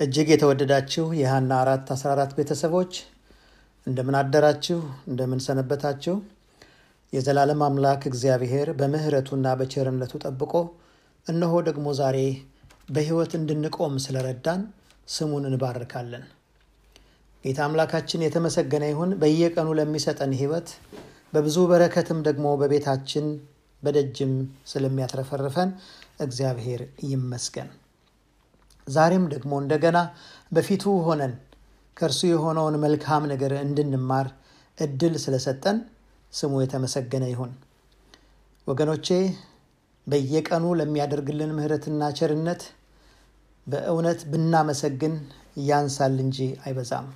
እጅግ የተወደዳችሁ የሐና አራት 14 ቤተሰቦች እንደምን አደራችሁ? እንደምን ሰነበታችሁ? የዘላለም አምላክ እግዚአብሔር በምሕረቱና በቸርነቱ ጠብቆ እነሆ ደግሞ ዛሬ በሕይወት እንድንቆም ስለረዳን ስሙን እንባርካለን። ጌታ አምላካችን የተመሰገነ ይሁን። በየቀኑ ለሚሰጠን ሕይወት በብዙ በረከትም ደግሞ በቤታችን በደጅም ስለሚያትረፈርፈን እግዚአብሔር ይመስገን። ዛሬም ደግሞ እንደገና በፊቱ ሆነን ከእርሱ የሆነውን መልካም ነገር እንድንማር እድል ስለሰጠን ስሙ የተመሰገነ ይሁን። ወገኖቼ በየቀኑ ለሚያደርግልን ምሕረትና ቸርነት በእውነት ብናመሰግን ያንሳል እንጂ አይበዛም።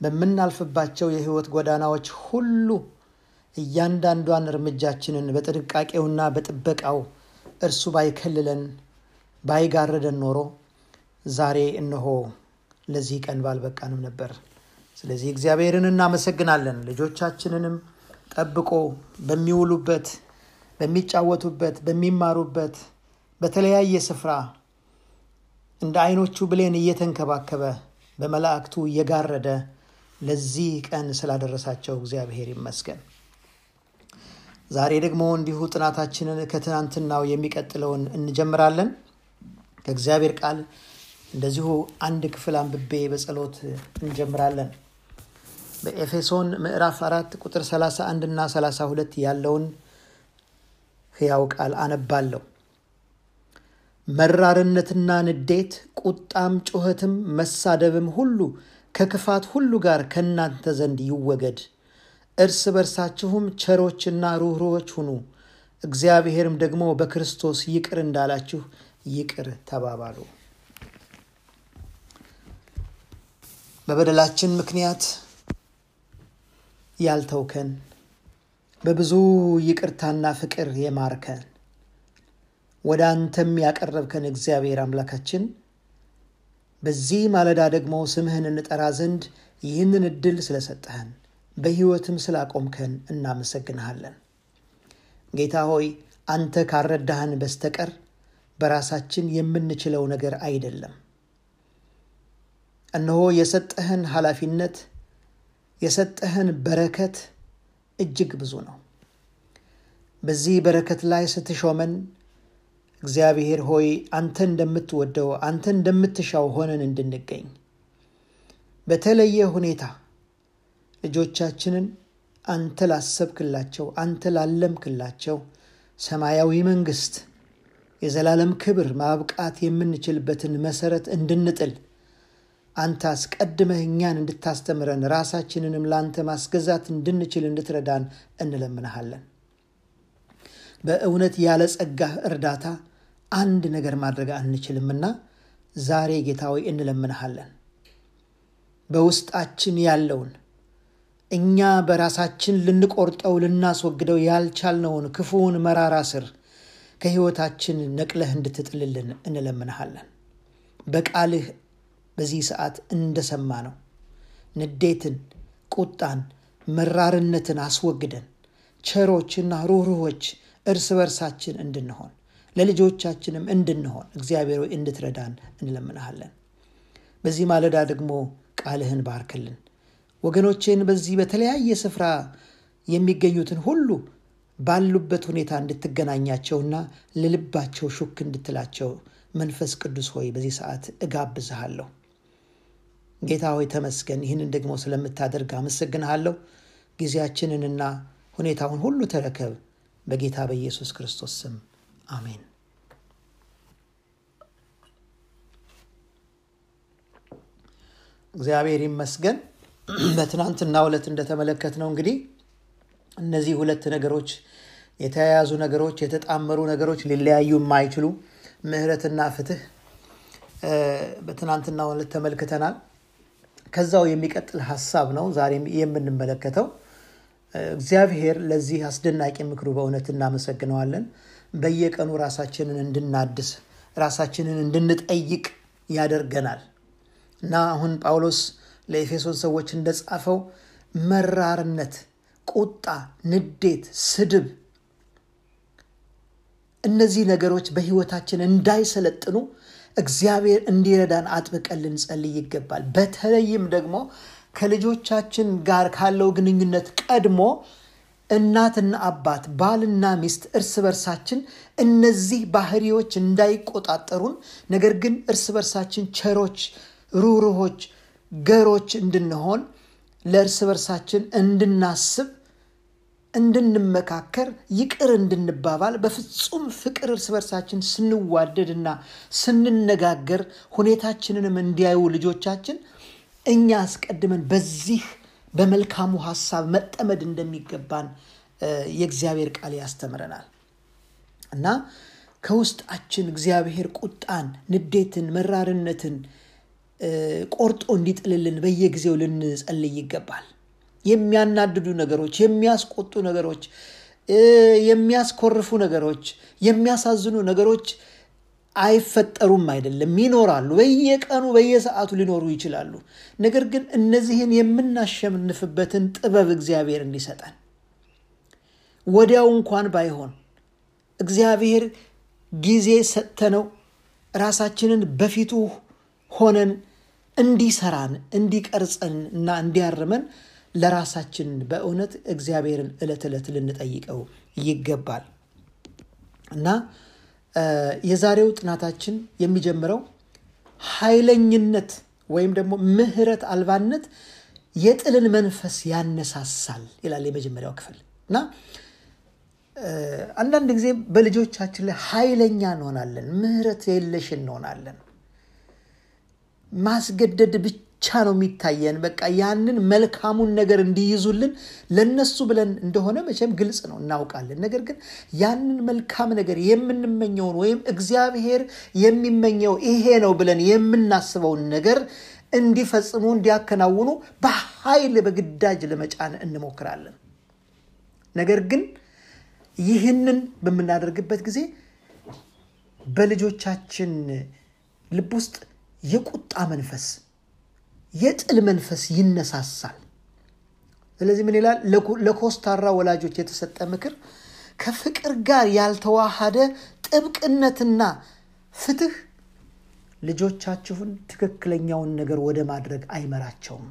በምናልፍባቸው የሕይወት ጎዳናዎች ሁሉ እያንዳንዷን እርምጃችንን በጥንቃቄውና በጥበቃው እርሱ ባይከልለን ባይጋረደን ኖሮ ዛሬ እነሆ ለዚህ ቀን ባልበቃንም ነበር። ስለዚህ እግዚአብሔርን እናመሰግናለን። ልጆቻችንንም ጠብቆ በሚውሉበት፣ በሚጫወቱበት፣ በሚማሩበት በተለያየ ስፍራ እንደ ዓይኖቹ ብሌን እየተንከባከበ በመላእክቱ እየጋረደ ለዚህ ቀን ስላደረሳቸው እግዚአብሔር ይመስገን። ዛሬ ደግሞ እንዲሁ ጥናታችንን ከትናንትናው የሚቀጥለውን እንጀምራለን። ከእግዚአብሔር ቃል እንደዚሁ አንድ ክፍል አንብቤ በጸሎት እንጀምራለን። በኤፌሶን ምዕራፍ አራት ቁጥር 31 እና 32 ያለውን ሕያው ቃል አነባለሁ። መራርነትና ንዴት፣ ቁጣም፣ ጩኸትም፣ መሳደብም ሁሉ ከክፋት ሁሉ ጋር ከእናንተ ዘንድ ይወገድ። እርስ በርሳችሁም ቸሮችና ሩኅሩኆች ሁኑ፣ እግዚአብሔርም ደግሞ በክርስቶስ ይቅር እንዳላችሁ ይቅር ተባባሉ። በበደላችን ምክንያት ያልተውከን በብዙ ይቅርታና ፍቅር የማርከን ወደ አንተም ያቀረብከን እግዚአብሔር አምላካችን በዚህ ማለዳ ደግሞ ስምህን እንጠራ ዘንድ ይህንን እድል ስለሰጠህን በሕይወትም ስላቆምከን እናመሰግንሃለን። ጌታ ሆይ አንተ ካረዳህን በስተቀር በራሳችን የምንችለው ነገር አይደለም። እነሆ የሰጠህን ኃላፊነት የሰጠህን በረከት እጅግ ብዙ ነው። በዚህ በረከት ላይ ስትሾመን እግዚአብሔር ሆይ አንተ እንደምትወደው አንተ እንደምትሻው ሆነን እንድንገኝ በተለየ ሁኔታ ልጆቻችንን አንተ ላሰብክላቸው አንተ ላለምክላቸው ሰማያዊ መንግሥት የዘላለም ክብር ማብቃት የምንችልበትን መሰረት እንድንጥል አንተ አስቀድመህ እኛን እንድታስተምረን ራሳችንንም ለአንተ ማስገዛት እንድንችል እንድትረዳን እንለምንሃለን። በእውነት ያለ ጸጋህ እርዳታ አንድ ነገር ማድረግ አንችልምና ዛሬ ጌታ ሆይ እንለምንሃለን። በውስጣችን ያለውን እኛ በራሳችን ልንቆርጠው ልናስወግደው ያልቻልነውን ክፉውን መራራ ስር ከሕይወታችን ነቅለህ እንድትጥልልን እንለምንሃለን። በቃልህ በዚህ ሰዓት እንደሰማ ነው ንዴትን፣ ቁጣን፣ መራርነትን አስወግደን ቸሮችና ሩኅሩኆች እርስ በርሳችን እንድንሆን ለልጆቻችንም እንድንሆን እግዚአብሔር ሆይ እንድትረዳን እንለምንሃለን። በዚህ ማለዳ ደግሞ ቃልህን ባርክልን። ወገኖቼን በዚህ በተለያየ ስፍራ የሚገኙትን ሁሉ ባሉበት ሁኔታ እንድትገናኛቸውና ለልባቸው ሹክ እንድትላቸው መንፈስ ቅዱስ ሆይ በዚህ ሰዓት እጋብዝሃለሁ። ጌታ ሆይ ተመስገን። ይህንን ደግሞ ስለምታደርግ አመሰግንሃለሁ። ጊዜያችንንና ሁኔታውን ሁሉ ተረከብ። በጌታ በኢየሱስ ክርስቶስ ስም አሜን። እግዚአብሔር ይመስገን። በትናንትናው ዕለት እንደተመለከትነው እንግዲህ እነዚህ ሁለት ነገሮች የተያያዙ ነገሮች የተጣመሩ ነገሮች ሊለያዩ የማይችሉ ምሕረትና ፍትህ በትናንትናው ዕለት ተመልክተናል። ከዛው የሚቀጥል ሀሳብ ነው ዛሬ የምንመለከተው። እግዚአብሔር ለዚህ አስደናቂ ምክሩ በእውነት እናመሰግነዋለን። በየቀኑ ራሳችንን እንድናድስ ራሳችንን እንድንጠይቅ ያደርገናል እና አሁን ጳውሎስ ለኤፌሶን ሰዎች እንደጻፈው መራርነት፣ ቁጣ፣ ንዴት፣ ስድብ እነዚህ ነገሮች በሕይወታችን እንዳይሰለጥኑ እግዚአብሔር እንዲረዳን አጥብቀን ልንጸልይ ይገባል። በተለይም ደግሞ ከልጆቻችን ጋር ካለው ግንኙነት ቀድሞ እናትና አባት፣ ባልና ሚስት እርስ በርሳችን እነዚህ ባህሪዎች እንዳይቆጣጠሩን፣ ነገር ግን እርስ በርሳችን ቸሮች፣ ሩህሩሆች፣ ገሮች እንድንሆን ለእርስ በርሳችን እንድናስብ እንድንመካከር ይቅር እንድንባባል በፍጹም ፍቅር እርስ በርሳችን ስንዋደድና ስንነጋገር ሁኔታችንንም እንዲያዩ ልጆቻችን እኛ አስቀድመን በዚህ በመልካሙ ሀሳብ መጠመድ እንደሚገባን የእግዚአብሔር ቃል ያስተምረናል እና ከውስጣችን እግዚአብሔር ቁጣን፣ ንዴትን፣ መራርነትን ቆርጦ እንዲጥልልን በየጊዜው ልንጸልይ ይገባል። የሚያናድዱ ነገሮች፣ የሚያስቆጡ ነገሮች፣ የሚያስኮርፉ ነገሮች፣ የሚያሳዝኑ ነገሮች አይፈጠሩም አይደለም፣ ይኖራሉ። በየቀኑ በየሰዓቱ ሊኖሩ ይችላሉ። ነገር ግን እነዚህን የምናሸንፍበትን ጥበብ እግዚአብሔር እንዲሰጠን ወዲያው እንኳን ባይሆን እግዚአብሔር ጊዜ ሰጥተነው ራሳችንን በፊቱ ሆነን እንዲሰራን እንዲቀርጸን እና እንዲያርመን ለራሳችን በእውነት እግዚአብሔርን ዕለት ዕለት ልንጠይቀው ይገባል እና የዛሬው ጥናታችን የሚጀምረው ኃይለኝነት ወይም ደግሞ ምሕረት አልባነት የጥልን መንፈስ ያነሳሳል ይላል የመጀመሪያው ክፍል እና አንዳንድ ጊዜ በልጆቻችን ላይ ኃይለኛ እንሆናለን፣ ምሕረት የለሽ እንሆናለን። ማስገደድ ብቻ ነው የሚታየን። በቃ ያንን መልካሙን ነገር እንዲይዙልን ለነሱ ብለን እንደሆነ መቼም ግልጽ ነው እናውቃለን። ነገር ግን ያንን መልካም ነገር የምንመኘውን ወይም እግዚአብሔር የሚመኘው ይሄ ነው ብለን የምናስበውን ነገር እንዲፈጽሙ እንዲያከናውኑ በኃይል በግዳጅ ለመጫን እንሞክራለን። ነገር ግን ይህንን በምናደርግበት ጊዜ በልጆቻችን ልብ ውስጥ የቁጣ መንፈስ፣ የጥል መንፈስ ይነሳሳል። ስለዚህ ምን ይላል? ለኮስታራ ወላጆች የተሰጠ ምክር ከፍቅር ጋር ያልተዋሃደ ጥብቅነትና ፍትህ ልጆቻችሁን ትክክለኛውን ነገር ወደ ማድረግ አይመራቸውም።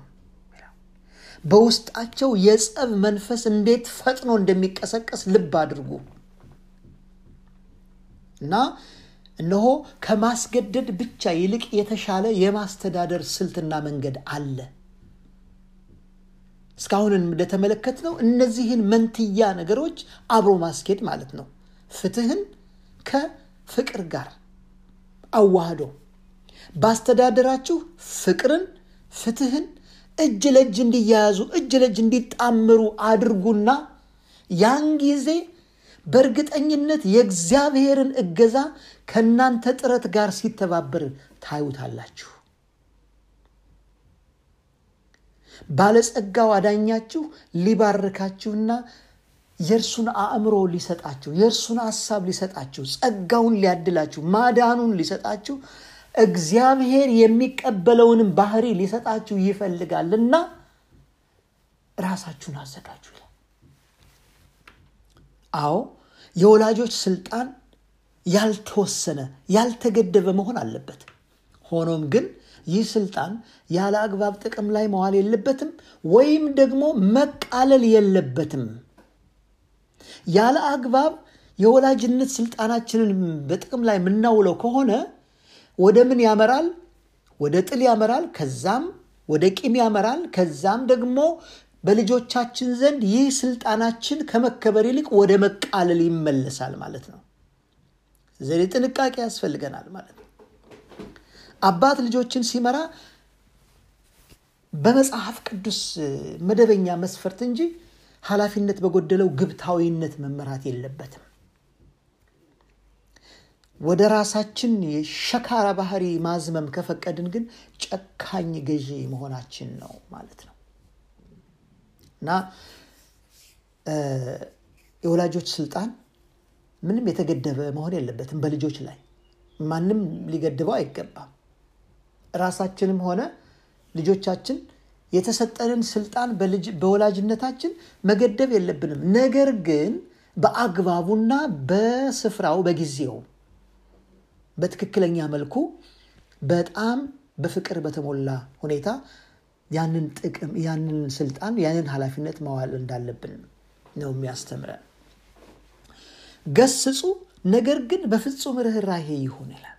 በውስጣቸው የጸብ መንፈስ እንዴት ፈጥኖ እንደሚቀሰቀስ ልብ አድርጉ እና እነሆ ከማስገደድ ብቻ ይልቅ የተሻለ የማስተዳደር ስልትና መንገድ አለ። እስካሁን እንደተመለከትነው እነዚህን መንትያ ነገሮች አብሮ ማስኬድ ማለት ነው። ፍትህን ከፍቅር ጋር አዋህዶ ባስተዳደራችሁ ፍቅርን፣ ፍትህን እጅ ለእጅ እንዲያያዙ እጅ ለእጅ እንዲጣምሩ አድርጉና ያን ጊዜ በእርግጠኝነት የእግዚአብሔርን እገዛ ከእናንተ ጥረት ጋር ሲተባበር ታዩታላችሁ። ባለጸጋው አዳኛችሁ ሊባርካችሁና የእርሱን አእምሮ ሊሰጣችሁ፣ የእርሱን ሀሳብ ሊሰጣችሁ፣ ጸጋውን ሊያድላችሁ፣ ማዳኑን ሊሰጣችሁ እግዚአብሔር የሚቀበለውንም ባህሪ ሊሰጣችሁ ይፈልጋልና ራሳችሁን አዘጋጁ አዎ የወላጆች ስልጣን ያልተወሰነ ያልተገደበ መሆን አለበት። ሆኖም ግን ይህ ስልጣን ያለ አግባብ ጥቅም ላይ መዋል የለበትም፣ ወይም ደግሞ መቃለል የለበትም። ያለ አግባብ የወላጅነት ስልጣናችንን በጥቅም ላይ የምናውለው ከሆነ ወደ ምን ያመራል? ወደ ጥል ያመራል። ከዛም ወደ ቂም ያመራል። ከዛም ደግሞ በልጆቻችን ዘንድ ይህ ስልጣናችን ከመከበር ይልቅ ወደ መቃለል ይመለሳል ማለት ነው። ስለዚህ ጥንቃቄ ያስፈልገናል ማለት ነው። አባት ልጆችን ሲመራ በመጽሐፍ ቅዱስ መደበኛ መስፈርት እንጂ ኃላፊነት በጎደለው ግብታዊነት መመራት የለበትም። ወደ ራሳችን የሸካራ ባህሪ ማዝመም ከፈቀድን ግን ጨካኝ ገዢ መሆናችን ነው ማለት ነው እና የወላጆች ስልጣን ምንም የተገደበ መሆን የለበትም በልጆች ላይ ማንም ሊገድበው አይገባም። ራሳችንም ሆነ ልጆቻችን የተሰጠንን ስልጣን በወላጅነታችን መገደብ የለብንም። ነገር ግን በአግባቡና በስፍራው በጊዜው በትክክለኛ መልኩ በጣም በፍቅር በተሞላ ሁኔታ ያንን ጥቅም ያንን ስልጣን ያንን ኃላፊነት ማዋል እንዳለብን ነው የሚያስተምረን። ገስጹ፣ ነገር ግን በፍጹም ርኅራሄ ይሁን ይላል።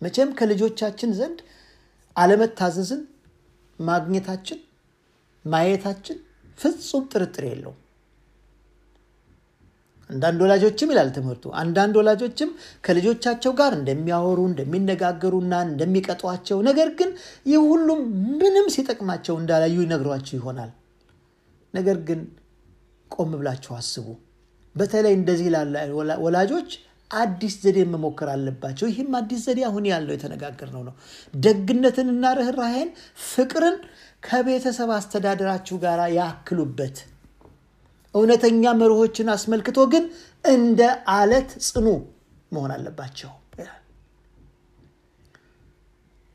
መቼም ከልጆቻችን ዘንድ አለመታዘዝን ማግኘታችን ማየታችን ፍጹም ጥርጥር የለውም። አንዳንድ ወላጆችም ይላል ትምህርቱ፣ አንዳንድ ወላጆችም ከልጆቻቸው ጋር እንደሚያወሩ እንደሚነጋገሩና እንደሚቀጧቸው፣ ነገር ግን ይህ ሁሉም ምንም ሲጠቅማቸው እንዳላዩ ይነግሯችሁ ይሆናል። ነገር ግን ቆም ብላችሁ አስቡ። በተለይ እንደዚህ ላለ ወላጆች አዲስ ዘዴ መሞከር አለባቸው። ይህም አዲስ ዘዴ አሁን ያለው የተነጋገርነው ነው። ደግነትንና ርኅራሄን፣ ፍቅርን ከቤተሰብ አስተዳደራችሁ ጋር ያክሉበት። እውነተኛ መርሆችን አስመልክቶ ግን እንደ አለት ጽኑ መሆን አለባቸው።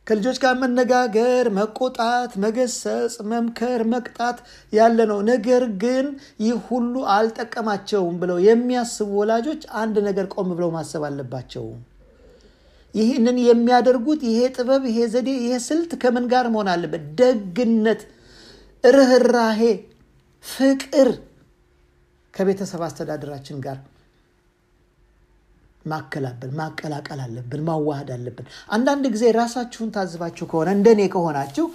ከልጆች ጋር መነጋገር፣ መቆጣት፣ መገሰጽ፣ መምከር፣ መቅጣት ያለ ነው። ነገር ግን ይህ ሁሉ አልጠቀማቸውም ብለው የሚያስቡ ወላጆች አንድ ነገር ቆም ብለው ማሰብ አለባቸው። ይህንን የሚያደርጉት ይሄ ጥበብ፣ ይሄ ዘዴ፣ ይሄ ስልት ከምን ጋር መሆን አለበት? ደግነት፣ ርኅራሄ፣ ፍቅር ከቤተሰብ አስተዳደራችን ጋር ማከላበል ማቀላቀል አለብን፣ ማዋሃድ አለብን። አንዳንድ ጊዜ ራሳችሁን ታዝባችሁ ከሆነ እንደኔ ከሆናችሁ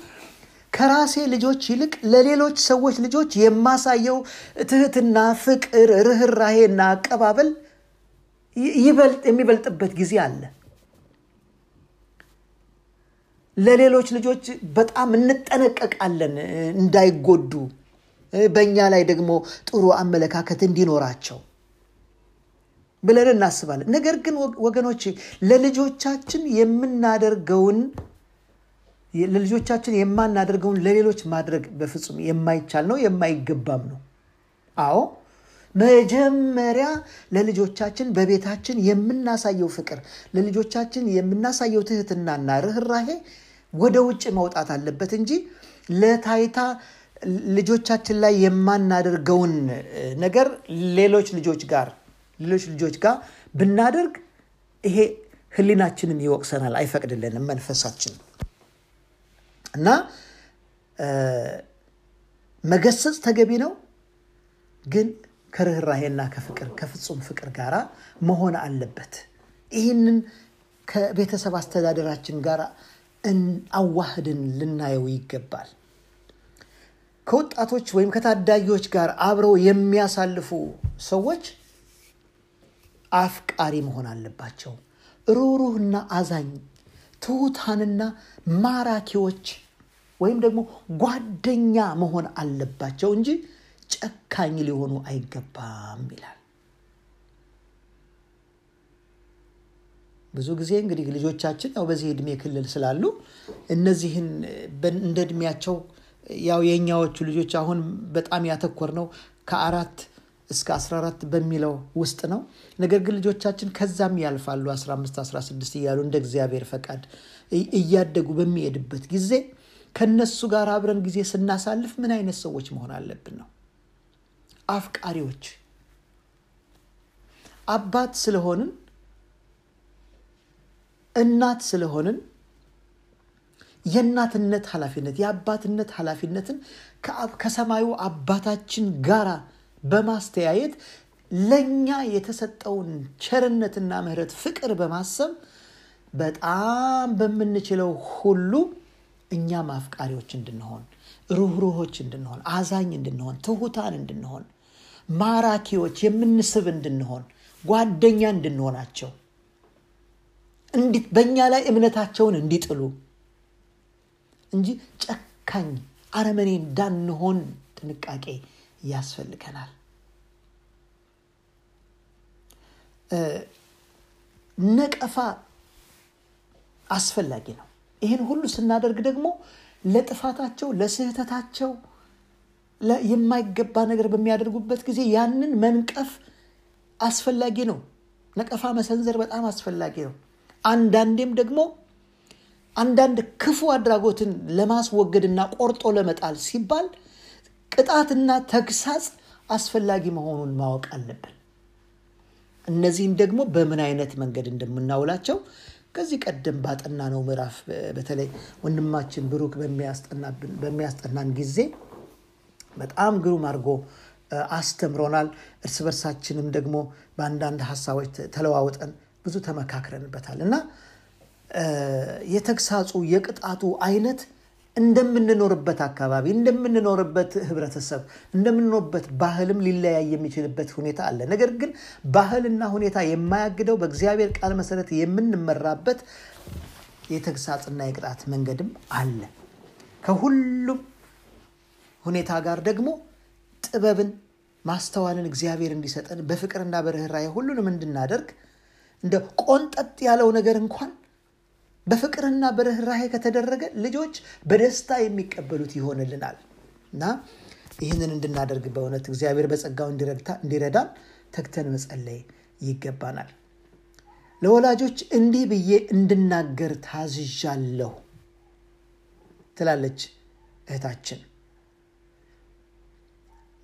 ከራሴ ልጆች ይልቅ ለሌሎች ሰዎች ልጆች የማሳየው ትህትና፣ ፍቅር፣ ርኅራሄና አቀባበል የሚበልጥበት ጊዜ አለ። ለሌሎች ልጆች በጣም እንጠነቀቃለን እንዳይጎዱ፣ በእኛ ላይ ደግሞ ጥሩ አመለካከት እንዲኖራቸው ብለን እናስባለን። ነገር ግን ወገኖች ለልጆቻችን የምናደርገውን ለልጆቻችን የማናደርገውን ለሌሎች ማድረግ በፍጹም የማይቻል ነው፣ የማይገባም ነው። አዎ መጀመሪያ ለልጆቻችን በቤታችን የምናሳየው ፍቅር፣ ለልጆቻችን የምናሳየው ትህትናና ርኅራሄ ወደ ውጭ መውጣት አለበት እንጂ ለታይታ ልጆቻችን ላይ የማናደርገውን ነገር ሌሎች ልጆች ጋር ሌሎች ልጆች ጋር ብናደርግ ይሄ ሕሊናችንን ይወቅሰናል፣ አይፈቅድልንም መንፈሳችን እና መገሰጽ ተገቢ ነው፣ ግን ከርኅራሄና ከፍቅር ከፍጹም ፍቅር ጋር መሆን አለበት። ይህንን ከቤተሰብ አስተዳደራችን ጋር አዋህድን ልናየው ይገባል። ከወጣቶች ወይም ከታዳጊዎች ጋር አብረው የሚያሳልፉ ሰዎች አፍቃሪ መሆን አለባቸው። ሩህሩህና አዛኝ፣ ትሑታንና ማራኪዎች ወይም ደግሞ ጓደኛ መሆን አለባቸው እንጂ ጨካኝ ሊሆኑ አይገባም ይላል። ብዙ ጊዜ እንግዲህ ልጆቻችን ያው በዚህ ዕድሜ ክልል ስላሉ እነዚህን እንደ ዕድሜያቸው ያው የእኛዎቹ ልጆች አሁን በጣም ያተኮር ነው ከአራት እስከ 14 በሚለው ውስጥ ነው። ነገር ግን ልጆቻችን ከዛም ያልፋሉ 15፣ 16 እያሉ እንደ እግዚአብሔር ፈቃድ እያደጉ በሚሄድበት ጊዜ ከነሱ ጋር አብረን ጊዜ ስናሳልፍ ምን አይነት ሰዎች መሆን አለብን ነው? አፍቃሪዎች። አባት ስለሆንን እናት ስለሆንን የእናትነት ኃላፊነት የአባትነት ኃላፊነትን ከሰማዩ አባታችን ጋራ በማስተያየት ለእኛ የተሰጠውን ቸርነትና ምሕረት ፍቅር በማሰብ በጣም በምንችለው ሁሉ እኛም አፍቃሪዎች እንድንሆን፣ ሩህሩሆች እንድንሆን፣ አዛኝ እንድንሆን፣ ትሑታን እንድንሆን፣ ማራኪዎች የምንስብ እንድንሆን፣ ጓደኛ እንድንሆናቸው በእኛ ላይ እምነታቸውን እንዲጥሉ እንጂ ጨካኝ አረመኔ እንዳንሆን ጥንቃቄ ያስፈልገናል። ነቀፋ አስፈላጊ ነው። ይህን ሁሉ ስናደርግ ደግሞ ለጥፋታቸው፣ ለስህተታቸው የማይገባ ነገር በሚያደርጉበት ጊዜ ያንን መንቀፍ አስፈላጊ ነው። ነቀፋ መሰንዘር በጣም አስፈላጊ ነው። አንዳንዴም ደግሞ አንዳንድ ክፉ አድራጎትን ለማስወገድና ቆርጦ ለመጣል ሲባል ቅጣትና ተግሳጽ አስፈላጊ መሆኑን ማወቅ አለብን። እነዚህን ደግሞ በምን አይነት መንገድ እንደምናውላቸው ከዚህ ቀደም ባጠናነው ምዕራፍ በተለይ ወንድማችን ብሩክ በሚያስጠናን ጊዜ በጣም ግሩም አድርጎ አስተምሮናል። እርስ በርሳችንም ደግሞ በአንዳንድ ሀሳቦች ተለዋውጠን ብዙ ተመካክረንበታል እና የተግሳጹ የቅጣቱ አይነት እንደምንኖርበት አካባቢ እንደምንኖርበት ህብረተሰብ እንደምንኖርበት ባህልም ሊለያይ የሚችልበት ሁኔታ አለ። ነገር ግን ባህልና ሁኔታ የማያግደው በእግዚአብሔር ቃል መሰረት የምንመራበት የተግሳጽና የቅጣት መንገድም አለ። ከሁሉም ሁኔታ ጋር ደግሞ ጥበብን ማስተዋልን እግዚአብሔር እንዲሰጠን በፍቅርና በርኅራኄ ሁሉንም እንድናደርግ እንደ ቆንጠጥ ያለው ነገር እንኳን በፍቅርና በርኅራኄ ከተደረገ ልጆች በደስታ የሚቀበሉት ይሆንልናል እና ይህንን እንድናደርግ በእውነት እግዚአብሔር በጸጋው እንዲረዳን ተግተን መጸለይ ይገባናል። ለወላጆች እንዲህ ብዬ እንድናገር ታዝዣለሁ ትላለች እህታችን።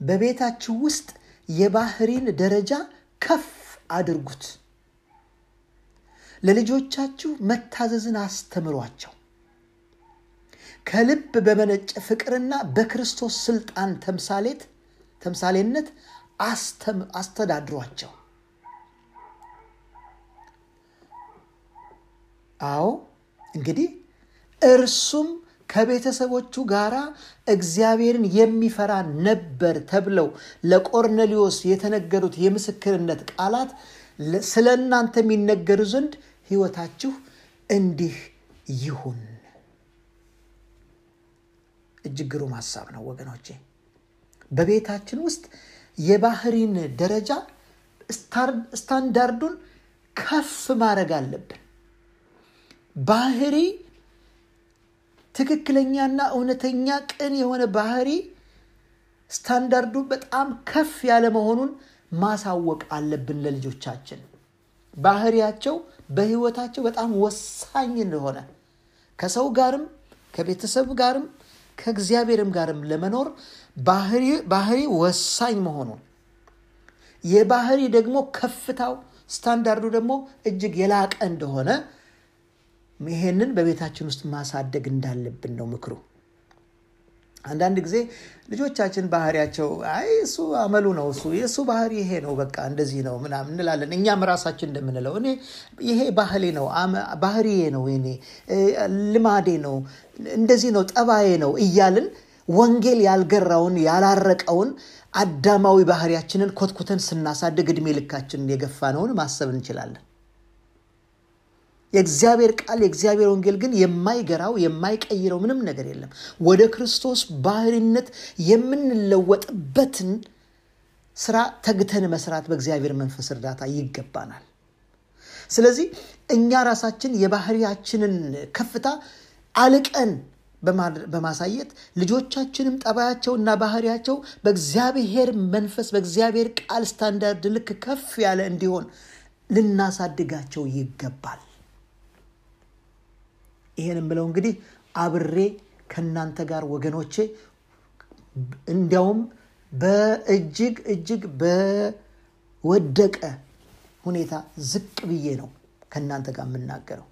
በቤታችሁ ውስጥ የባህሪን ደረጃ ከፍ አድርጉት። ለልጆቻችሁ መታዘዝን አስተምሯቸው። ከልብ በመነጨ ፍቅርና በክርስቶስ ስልጣን ተምሳሌት ተምሳሌነት አስተዳድሯቸው። አዎ እንግዲህ እርሱም ከቤተሰቦቹ ጋር እግዚአብሔርን የሚፈራ ነበር ተብለው ለቆርኔሊዮስ የተነገሩት የምስክርነት ቃላት ስለ እናንተ የሚነገሩ ዘንድ ሕይወታችሁ እንዲህ ይሁን። እጅግ ግሩም ሀሳብ ነው ወገኖቼ። በቤታችን ውስጥ የባህሪን ደረጃ ስታንዳርዱን ከፍ ማድረግ አለብን። ባህሪ ትክክለኛና እውነተኛ ቅን የሆነ ባህሪ ስታንዳርዱ በጣም ከፍ ያለ መሆኑን ማሳወቅ አለብን ለልጆቻችን። ባህሪያቸው በህይወታቸው በጣም ወሳኝ እንደሆነ ከሰው ጋርም ከቤተሰብ ጋርም ከእግዚአብሔርም ጋርም ለመኖር ባህሪ ወሳኝ መሆኑን የባህሪ ደግሞ ከፍታው ስታንዳርዱ ደግሞ እጅግ የላቀ እንደሆነ ይሄንን በቤታችን ውስጥ ማሳደግ እንዳለብን ነው ምክሩ። አንዳንድ ጊዜ ልጆቻችን ባህሪያቸው አይ እሱ አመሉ ነው እሱ የእሱ ባህሪ ይሄ ነው በቃ እንደዚህ ነው ምናምን እንላለን። እኛም ራሳችን እንደምንለው እኔ ይሄ ባህሌ ነው ባህሪዬ ነው እኔ ልማዴ ነው እንደዚህ ነው ጠባዬ ነው እያልን ወንጌል ያልገራውን ያላረቀውን አዳማዊ ባህሪያችንን ኮትኩተን ስናሳድግ እድሜ ልካችንን የገፋነውን ማሰብ እንችላለን። የእግዚአብሔር ቃል የእግዚአብሔር ወንጌል ግን የማይገራው የማይቀይረው ምንም ነገር የለም። ወደ ክርስቶስ ባህሪነት የምንለወጥበትን ስራ ተግተን መስራት በእግዚአብሔር መንፈስ እርዳታ ይገባናል። ስለዚህ እኛ ራሳችን የባህሪያችንን ከፍታ አልቀን በማሳየት ልጆቻችንም ጠባያቸው እና ባህሪያቸው በእግዚአብሔር መንፈስ በእግዚአብሔር ቃል ስታንዳርድ ልክ ከፍ ያለ እንዲሆን ልናሳድጋቸው ይገባል። ይሄን የምለው እንግዲህ አብሬ ከእናንተ ጋር ወገኖቼ እንዲያውም በእጅግ እጅግ በወደቀ ሁኔታ ዝቅ ብዬ ነው ከእናንተ ጋር የምናገረው።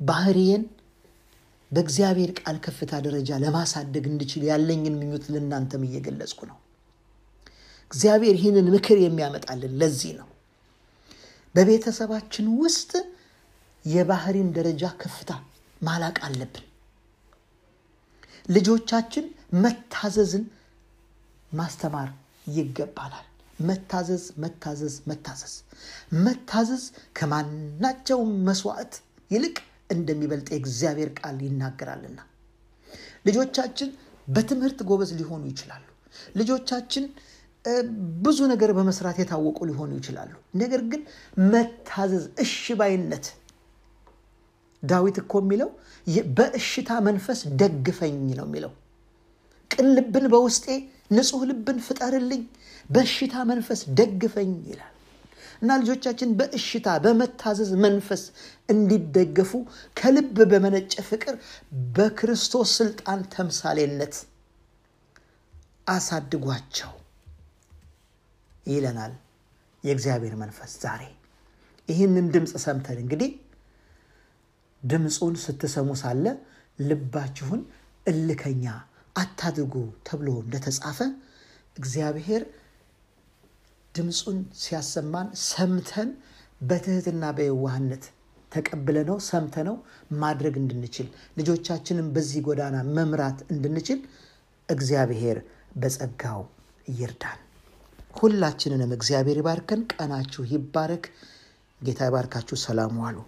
ባህሪዬን በእግዚአብሔር ቃል ከፍታ ደረጃ ለማሳደግ እንድችል ያለኝን ምኞት ለእናንተም እየገለጽኩ ነው። እግዚአብሔር ይህንን ምክር የሚያመጣልን ለዚህ ነው። በቤተሰባችን ውስጥ የባህሪን ደረጃ ከፍታ ማላቅ አለብን። ልጆቻችን መታዘዝን ማስተማር ይገባናል። መታዘዝ መታዘዝ መታዘዝ መታዘዝ ከማናቸውም መስዋዕት ይልቅ እንደሚበልጥ የእግዚአብሔር ቃል ይናገራልና። ልጆቻችን በትምህርት ጎበዝ ሊሆኑ ይችላሉ። ልጆቻችን ብዙ ነገር በመስራት የታወቁ ሊሆኑ ይችላሉ። ነገር ግን መታዘዝ፣ እሺ ዳዊት እኮ የሚለው በእሽታ መንፈስ ደግፈኝ ነው የሚለው። ቅን ልብን በውስጤ ንጹሕ ልብን ፍጠርልኝ፣ በእሽታ መንፈስ ደግፈኝ ይላል እና ልጆቻችን በእሽታ በመታዘዝ መንፈስ እንዲደገፉ ከልብ በመነጨ ፍቅር በክርስቶስ ስልጣን ተምሳሌነት አሳድጓቸው ይለናል የእግዚአብሔር መንፈስ ዛሬ። ይህንን ድምፅ ሰምተን እንግዲህ ድምፁን ስትሰሙ ሳለ ልባችሁን እልከኛ አታድርጉ ተብሎ እንደተጻፈ እግዚአብሔር ድምፁን ሲያሰማን ሰምተን በትህትና በየዋህነት ተቀብለነው ሰምተነው ማድረግ እንድንችል ልጆቻችንን በዚህ ጎዳና መምራት እንድንችል እግዚአብሔር በጸጋው ይርዳን። ሁላችንንም እግዚአብሔር ይባርከን። ቀናችሁ ይባረክ። ጌታ ይባርካችሁ። ሰላም ዋሉ።